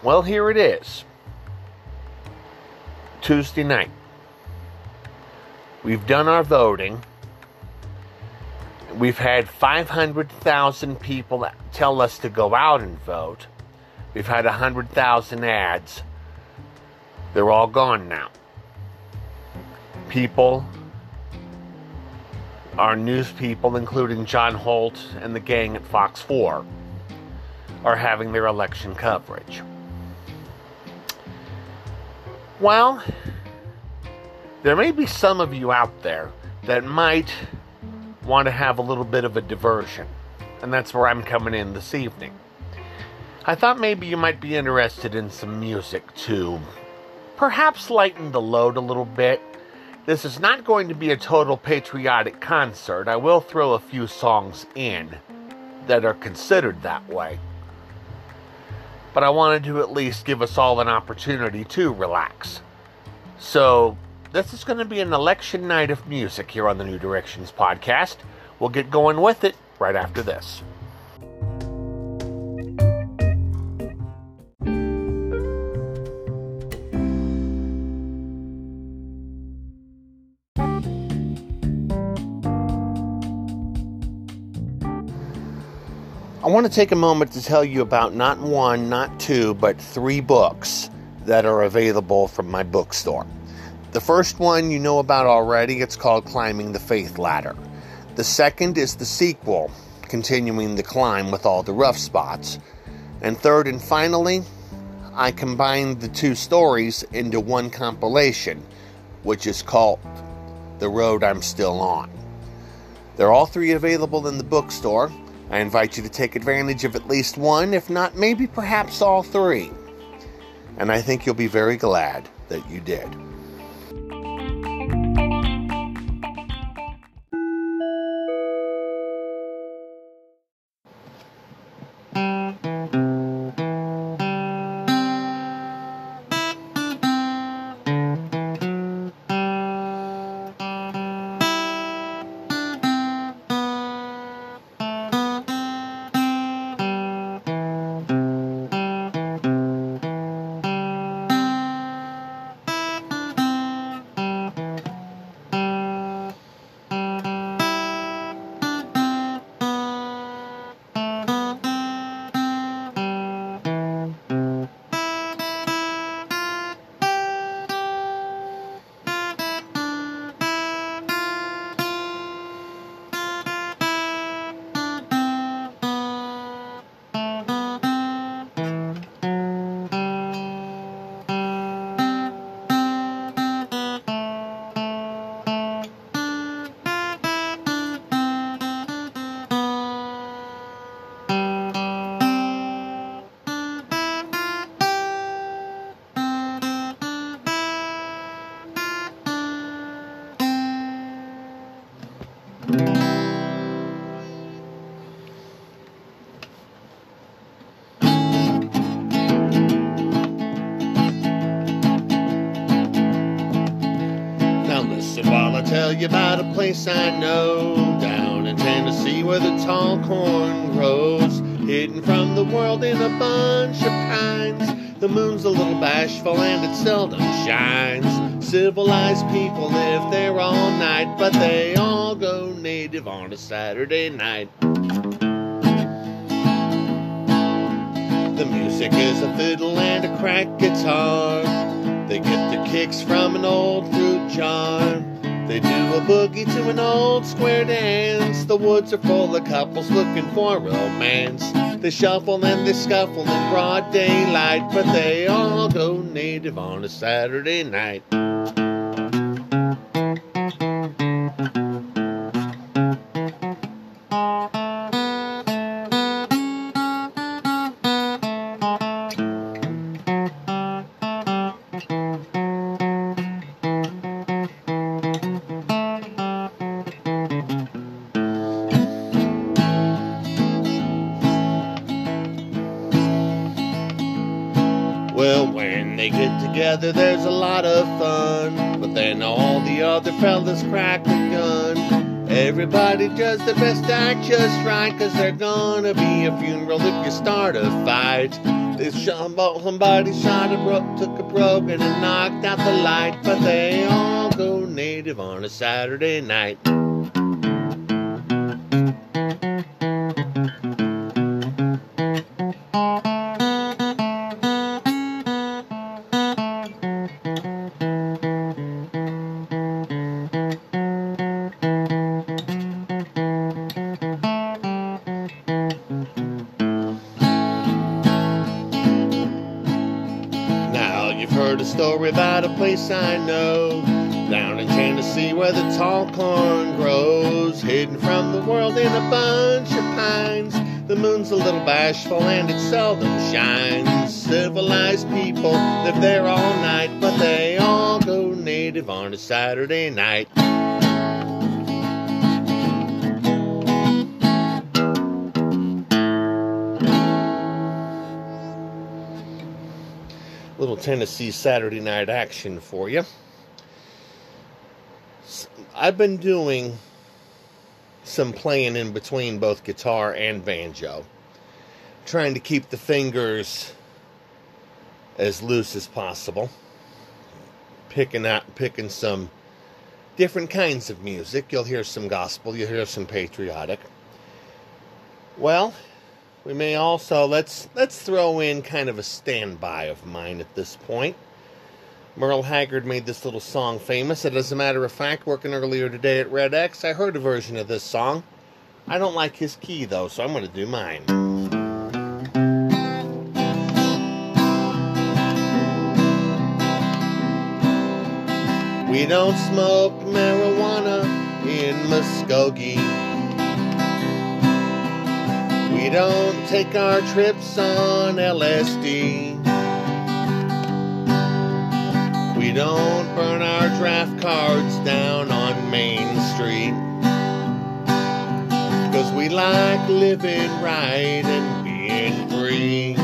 Well, here it is. Tuesday night. We've done our voting. We've had 500,000 people tell us to go out and vote. We've had 100,000 ads. They're all gone now. People, our news people, including John Holt and the gang at Fox 4, are having their election coverage. Well, there may be some of you out there that might want to have a little bit of a diversion, and that's where I'm coming in this evening. I thought maybe you might be interested in some music to perhaps lighten the load a little bit. This is not going to be a total patriotic concert. I will throw a few songs in that are considered that way. But I wanted to at least give us all an opportunity to relax. So, this is going to be an election night of music here on the New Directions podcast. We'll get going with it right after this. To take a moment to tell you about not one, not two, but three books that are available from my bookstore. The first one you know about already, it's called Climbing the Faith Ladder. The second is the sequel, continuing the climb with all the rough spots. And third and finally, I combined the two stories into one compilation, which is called The Road I'm Still On. They're all three available in the bookstore. I invite you to take advantage of at least one, if not maybe perhaps all three. And I think you'll be very glad that you did. Place I know down in Tennessee where the tall corn grows, hidden from the world in a bunch of pines. The moon's a little bashful and it seldom shines. Civilized people live there all night, but they all go native on a Saturday night. The music is a fiddle and a cracked guitar. They get their kicks from an old fruit jar. They do a boogie to an old square dance. The woods are full of couples looking for romance. They shuffle and they scuffle in broad daylight, but they all go native on a Saturday night. A fight. This somebody shot a bro- took a broken and knocked out the light, but they all go native on a Saturday night. A Saturday night. Little Tennessee Saturday night action for you. I've been doing some playing in between both guitar and banjo, trying to keep the fingers as loose as possible. Picking out, picking some different kinds of music. You'll hear some gospel. You'll hear some patriotic. Well, we may also let's let's throw in kind of a standby of mine at this point. Merle Haggard made this little song famous, and as a matter of fact, working earlier today at Red X, I heard a version of this song. I don't like his key though, so I'm going to do mine. We don't smoke marijuana in Muskogee. We don't take our trips on LSD. We don't burn our draft cards down on Main Street. Cause we like living right and being free.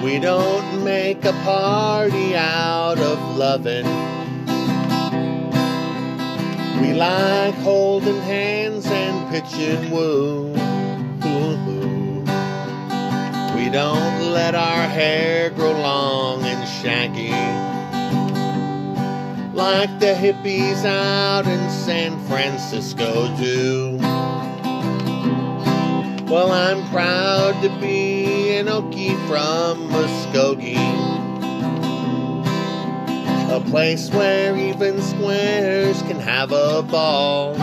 We don't make a party out of loving. We like holding hands and pitching woo. We don't let our hair grow long and shaggy. Like the hippies out in San Francisco do. Well, I'm proud to be an Okie from Muskogee. A place where even squares can have a ball.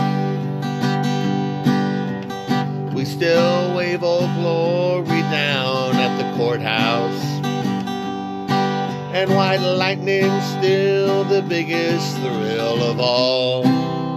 We still wave old glory down at the courthouse. And white lightning's still the biggest thrill of all.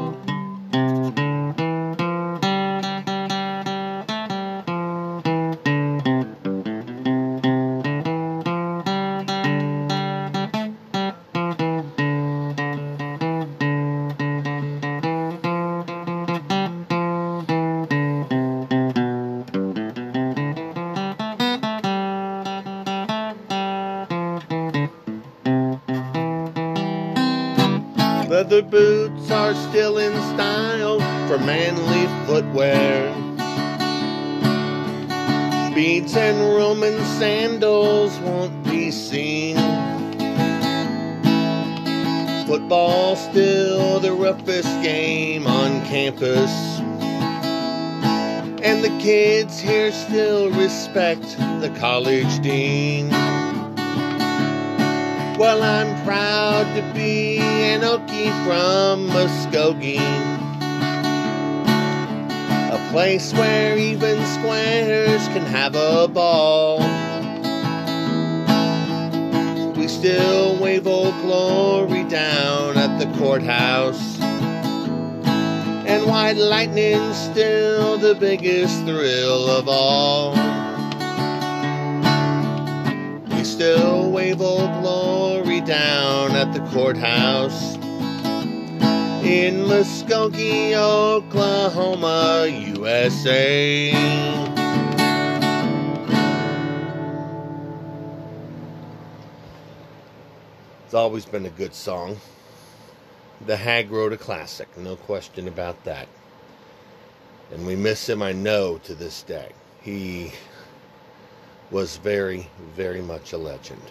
College dean. Well, I'm proud to be an Okie from Muskogee. A place where even squares can have a ball. We still wave old glory down at the courthouse. And white lightning's still the biggest thrill of all. Still wave old glory down at the courthouse in Muskogee, Oklahoma, USA. It's always been a good song. The Hag wrote a classic, no question about that. And we miss him, I know, to this day. He was very, very much a legend.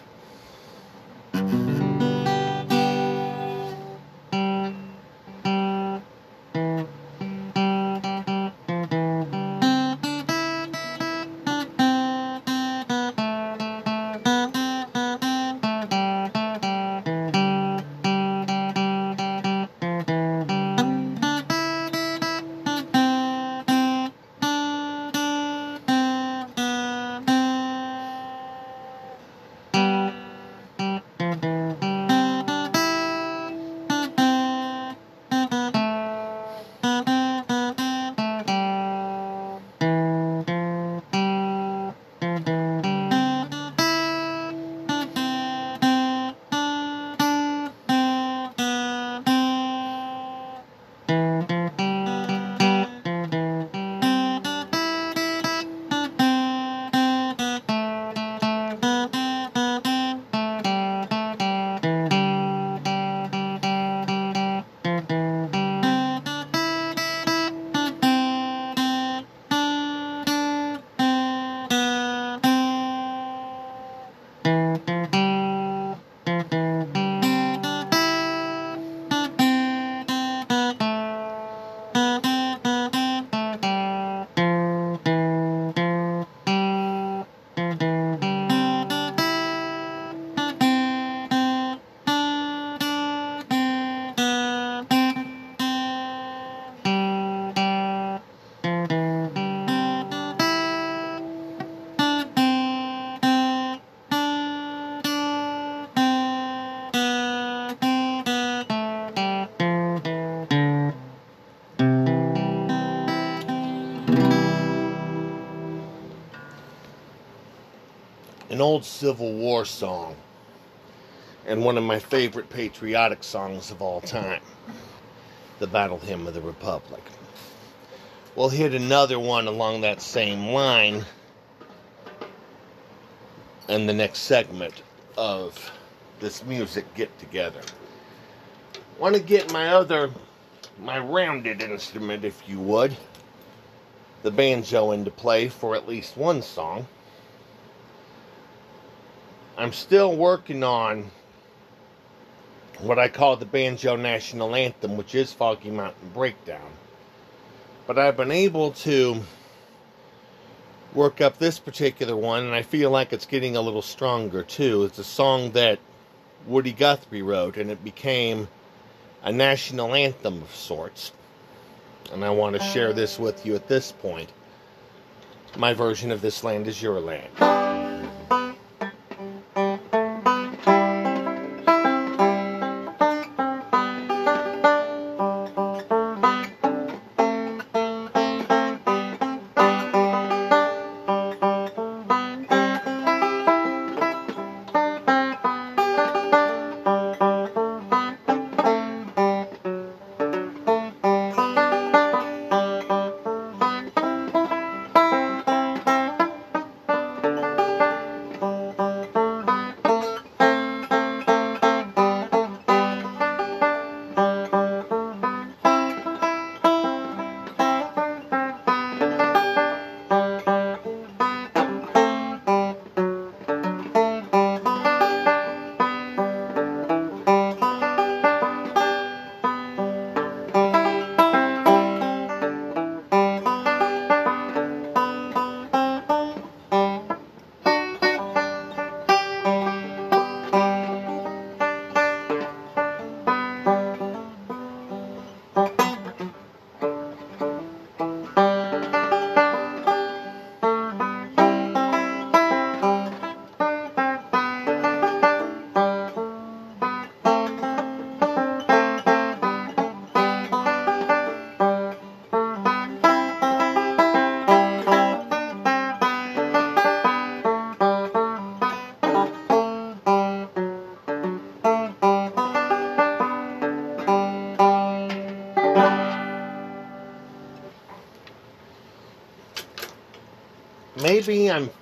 Old Civil War song and one of my favorite patriotic songs of all time the Battle Hymn of the Republic. We'll hit another one along that same line in the next segment of this music get together. Want to get my other, my rounded instrument, if you would, the banjo into play for at least one song. I'm still working on what I call the Banjo National Anthem, which is Foggy Mountain Breakdown. But I've been able to work up this particular one, and I feel like it's getting a little stronger too. It's a song that Woody Guthrie wrote, and it became a national anthem of sorts. And I want to share this with you at this point. My version of This Land is Your Land.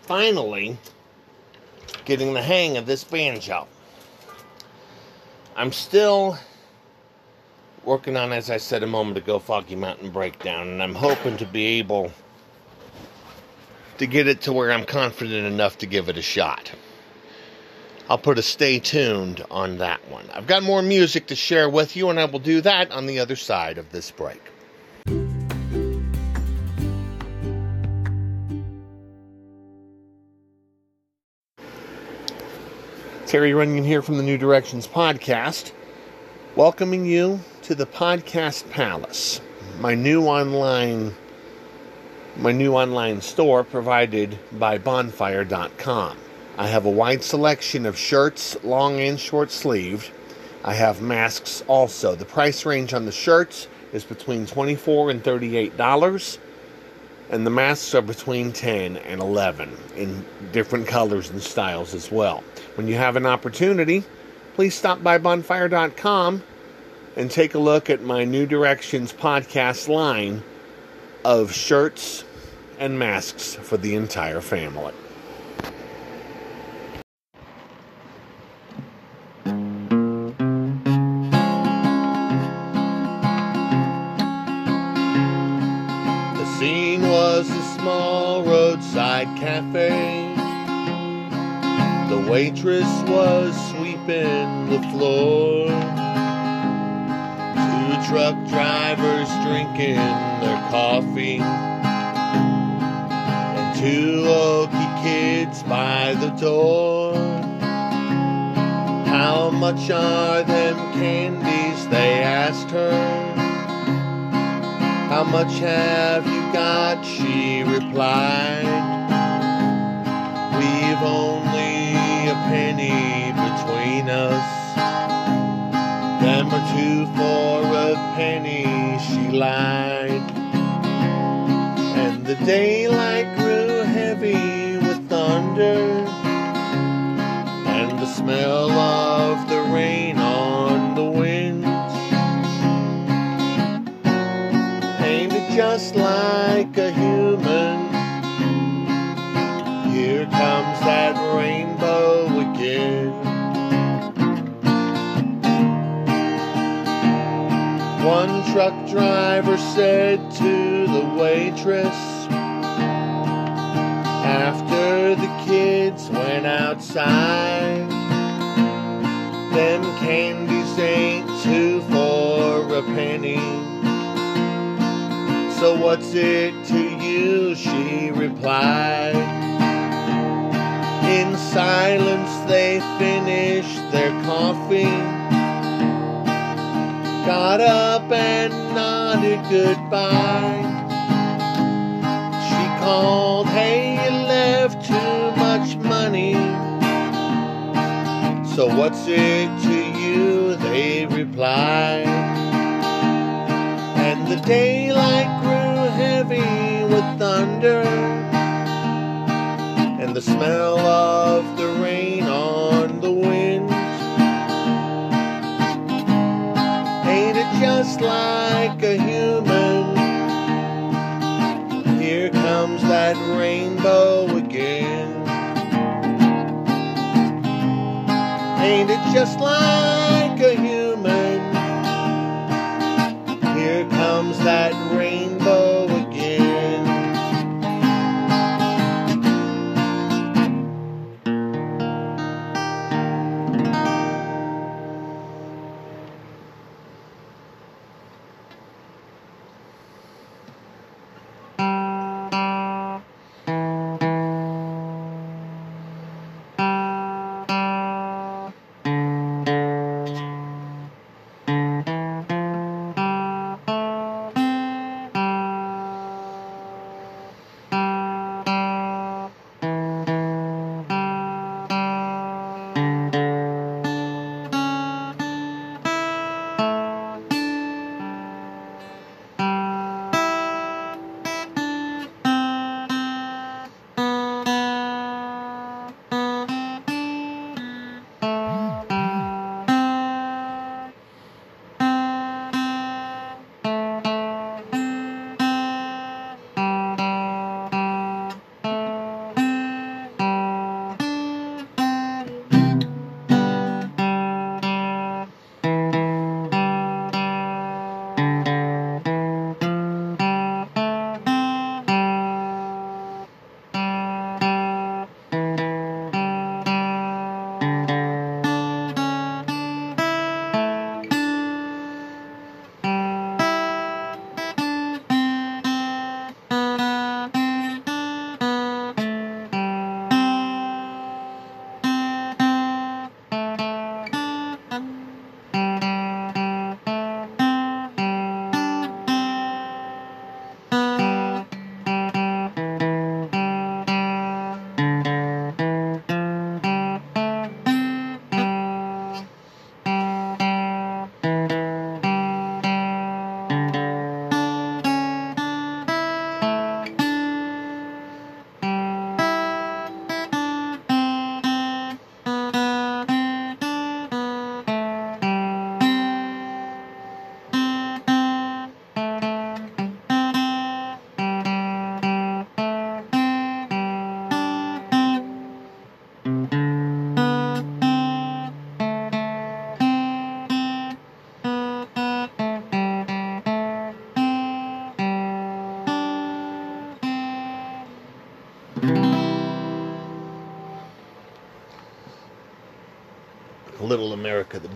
Finally getting the hang of this banjo. I'm still working on, as I said a moment ago, Foggy Mountain Breakdown, and I'm hoping to be able to get it to where I'm confident enough to give it a shot. I'll put a stay tuned on that one. I've got more music to share with you, and I will do that on the other side of this break. Terry Runyan here from the New Directions Podcast, welcoming you to the Podcast Palace, my new online my new online store provided by bonfire.com. I have a wide selection of shirts, long and short sleeved. I have masks also. The price range on the shirts is between 24 and $38 and the masks are between 10 and 11 in different colors and styles as well. When you have an opportunity, please stop by bonfire.com and take a look at my New Directions podcast line of shirts and masks for the entire family. Waitress was sweeping the floor. Two truck drivers drinking their coffee. And two Okie kids by the door. How much are them candies? They asked her. How much have you got? She replied. We've only penny between us. Them are two for a penny, she lied. And the daylight grew heavy with thunder. And the smell of the rain on the wind. Painted just like a human. Here comes that rainbow One truck driver said to the waitress after the kids went outside, them candies ain't two for a penny. So what's it to you? She replied. In silence they finished their coffee. Got up and nodded goodbye. She called, Hey, you left too much money. So what's it to you? They replied. And the daylight grew heavy with thunder and the smell of just like a human? Here comes that rainbow again. Ain't it just like a human? Here comes that rainbow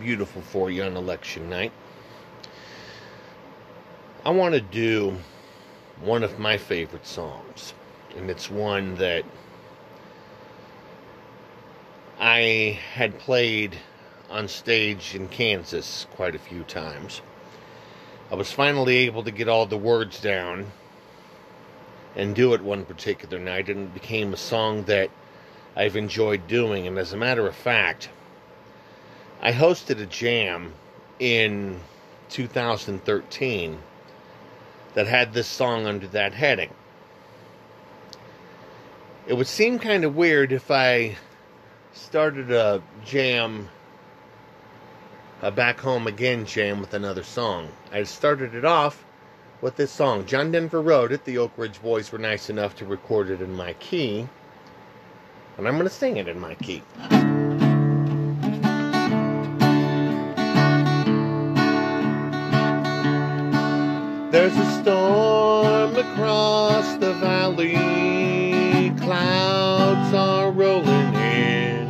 Beautiful for you on election night. I want to do one of my favorite songs, and it's one that I had played on stage in Kansas quite a few times. I was finally able to get all the words down and do it one particular night, and it became a song that I've enjoyed doing. And as a matter of fact, I hosted a jam in 2013 that had this song under that heading. It would seem kind of weird if I started a jam, a back home again jam with another song. I started it off with this song. John Denver wrote it. The Oak Ridge Boys were nice enough to record it in my key. And I'm going to sing it in my key. There's a storm across the valley. Clouds are rolling in.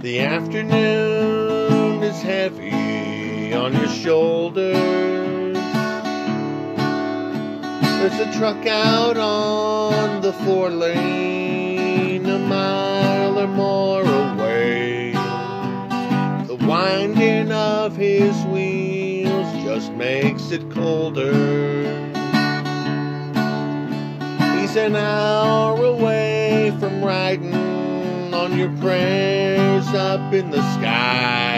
The afternoon is heavy on your shoulders. There's a truck out on the four lane, a mile or more away. The winding of his wheels just makes it colder. He's an hour away from riding on your prayers up in the sky.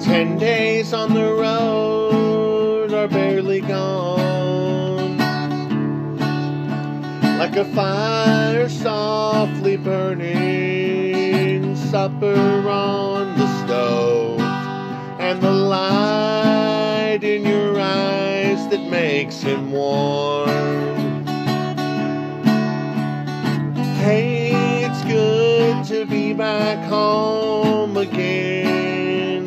Ten days on the road are barely gone. Like a fire softly burning, supper on the stove, and the light in your eyes that makes him warm. Hey, it's good to be back home again.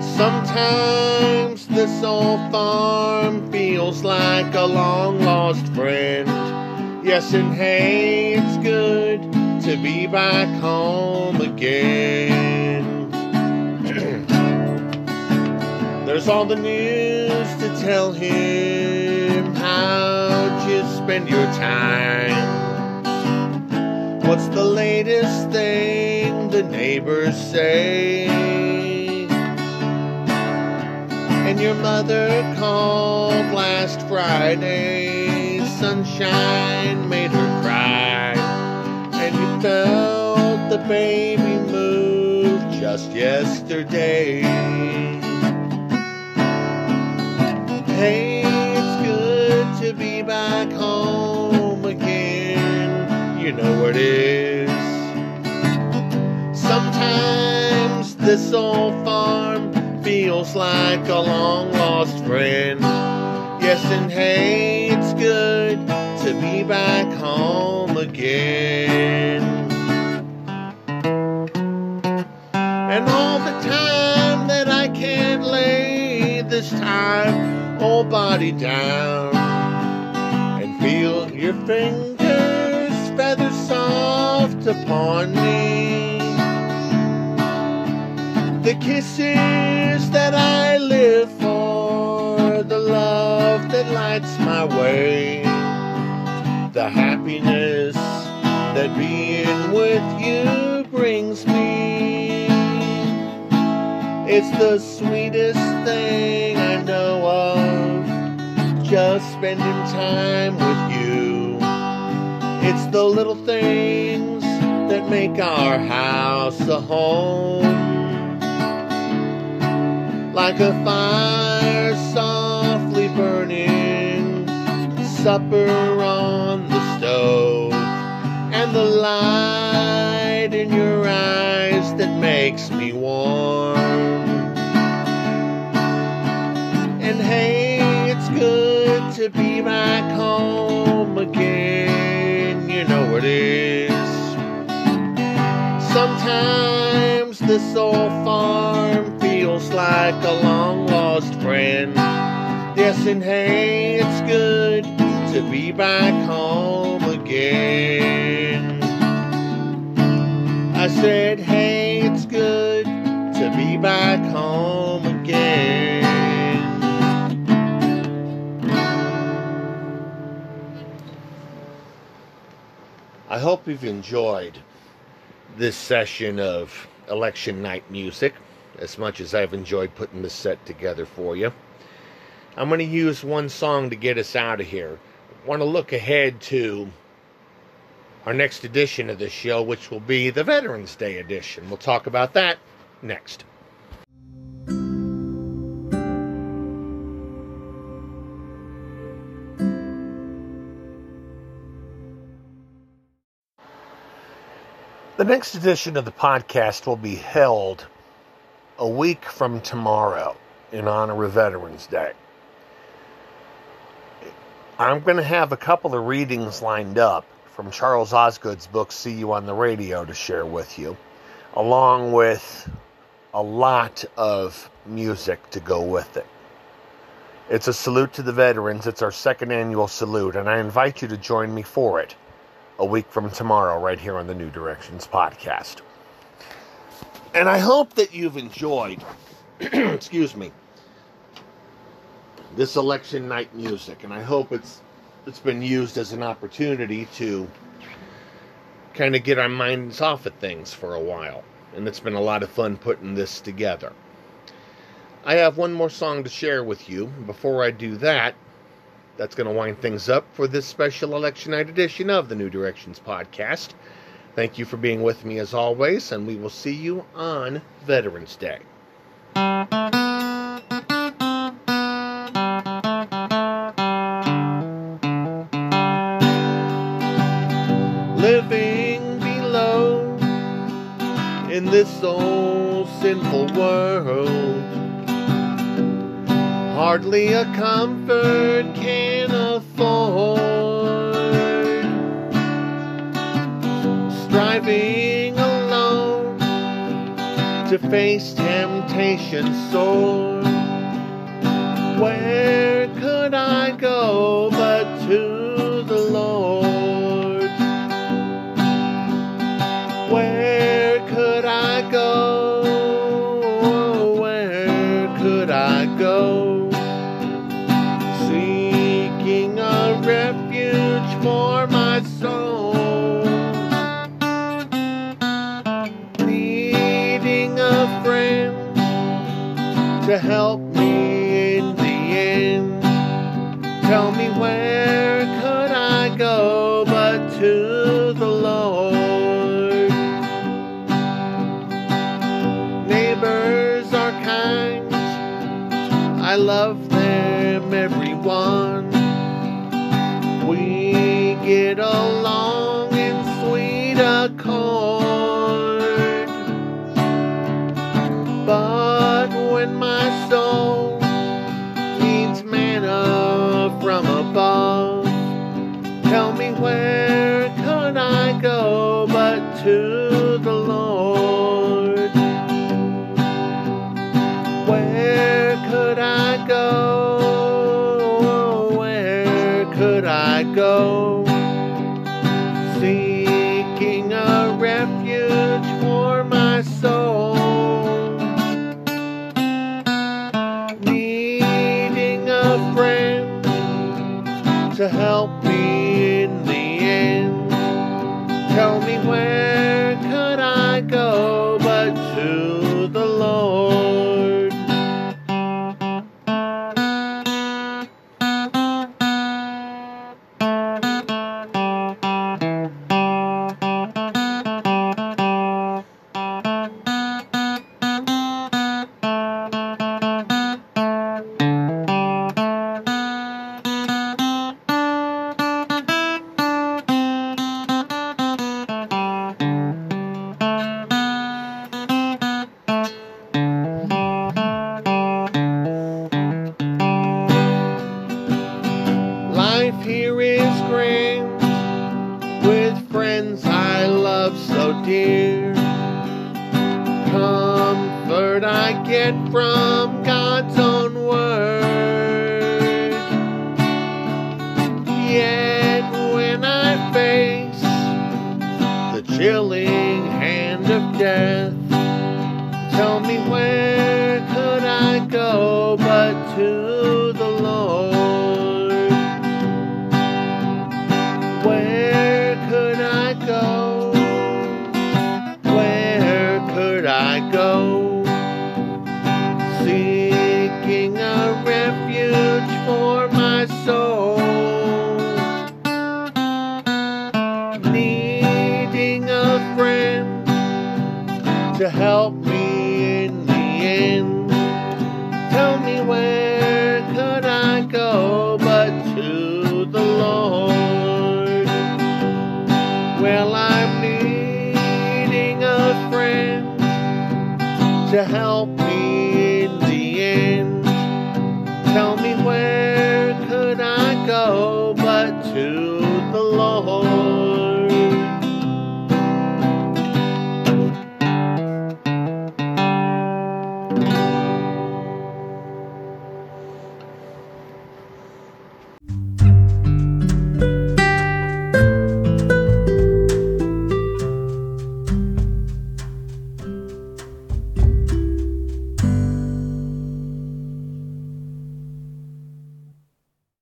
Sometimes this old farm feels like a long lost friend. Yes, and hey, it's good to be back home again. There's all the news to tell him how'd you spend your time. What's the latest thing the neighbors say? And your mother called last Friday. Sunshine made her cry. And you felt the baby move just yesterday. Hey, it's good to be back home again. You know what it is. Sometimes this old farm feels like a long lost friend. Yes, and hey, it's good to be back home again. And all the time that I can't lay this time body down and feel your fingers feather soft upon me. The kisses that I live for, the love that lights my way, the happiness that being with you brings me. It's the sweetest thing I know of, just spending time with you. It's the little things that make our house a home. Like a fire softly burning, supper on the stove, and the light in your eyes that makes me warm. To be back home again. You know it is. Sometimes this old farm feels like a long lost friend. Yes, and hey, it's good to be back home again. I said, hey, it's good to be back home again. I hope you've enjoyed this session of election night music as much as I've enjoyed putting this set together for you. I'm going to use one song to get us out of here. I want to look ahead to our next edition of the show, which will be the Veterans Day edition. We'll talk about that next. The next edition of the podcast will be held a week from tomorrow in honor of Veterans Day. I'm going to have a couple of readings lined up from Charles Osgood's book, See You on the Radio, to share with you, along with a lot of music to go with it. It's a salute to the veterans. It's our second annual salute, and I invite you to join me for it a week from tomorrow, right here on the New Directions podcast. And I hope that you've enjoyed, excuse me, this election night music, and I hope it's it's been used as an opportunity to kind of get our minds off of things for a while. And it's been a lot of fun putting this together. I have one more song to share with you. Before I do that, that's going to wind things up for this special election night edition of the New Directions podcast. Thank you for being with me as always, and we will see you on Veterans Day. Living below in this old sinful world hardly a comfort can afford. Striving alone to face temptation sore. Where could I go But when my soul needs manna from above, tell me where could I go but to